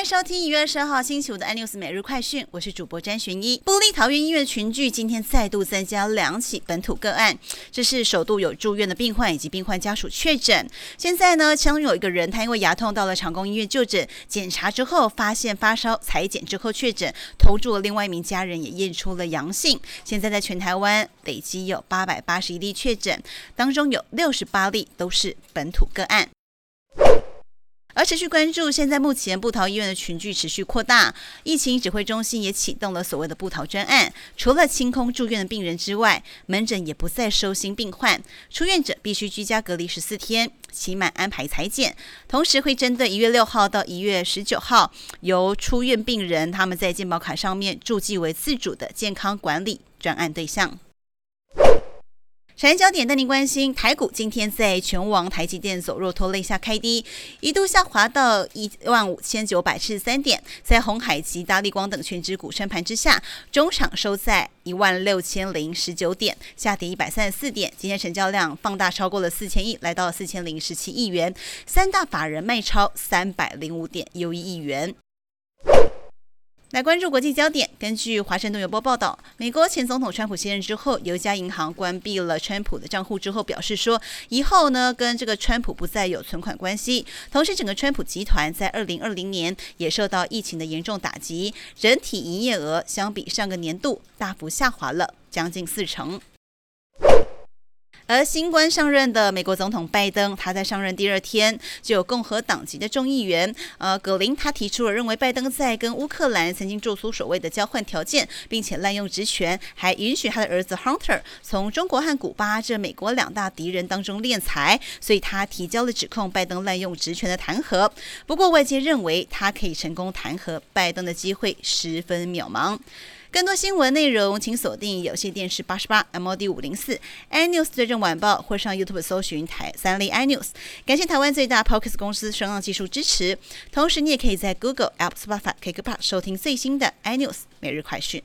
欢迎收听一月二十二号星期五的 iNews 每日快讯，我是主播詹寻一。布利桃园医院群聚今天再度增加两起本土个案，这是首度有住院的病患以及病患家属确诊。现在呢，其中有一个人，他因为牙痛到了长庚医院就诊，检查之后发现发烧，裁剪之后确诊，投注了另外一名家人也验出了阳性。现在在全台湾累积有八百八十一例确诊，当中有六十八例都是本土个案。而持续关注，现在目前布桃医院的群聚持续扩大，疫情指挥中心也启动了所谓的布桃专案。除了清空住院的病人之外，门诊也不再收新病患，出院者必须居家隔离十四天，期满安排裁剪。同时会针对一月六号到一月十九号，由出院病人他们在健保卡上面注记为自主的健康管理专案对象。产业焦点带您关心，台股今天在全网台积电走弱拖累下开低，一度下滑到一万五千九百七十三点，在红海及大立光等全指股撑盘之下，中场收在一万六千零十九点，下跌一百三十四点。今天成交量放大超过了四千亿，来到了四千零十七亿元，三大法人卖超三百零五点又一亿元。来关注国际焦点。根据《华盛顿邮报》报道，美国前总统川普卸任之后，有一家银行关闭了川普的账户之后，表示说以后呢跟这个川普不再有存款关系。同时，整个川普集团在二零二零年也受到疫情的严重打击，整体营业额相比上个年度大幅下滑了将近四成。而新官上任的美国总统拜登，他在上任第二天就有共和党籍的众议员，呃，葛林，他提出了认为拜登在跟乌克兰曾经做出所谓的交换条件，并且滥用职权，还允许他的儿子 Hunter 从中国和古巴这美国两大敌人当中敛财，所以他提交了指控拜登滥用职权的弹劾。不过外界认为他可以成功弹劾拜登的机会十分渺茫。更多新闻内容，请锁定有线电视八十八 MOD 五零四 iNews 最正晚报，或上 YouTube 搜寻台三立 iNews。感谢台湾最大 Podcast 公司声浪技术支持。同时，你也可以在 Google、Apple、Spotify、KKBox 收听最新的 iNews 每日快讯。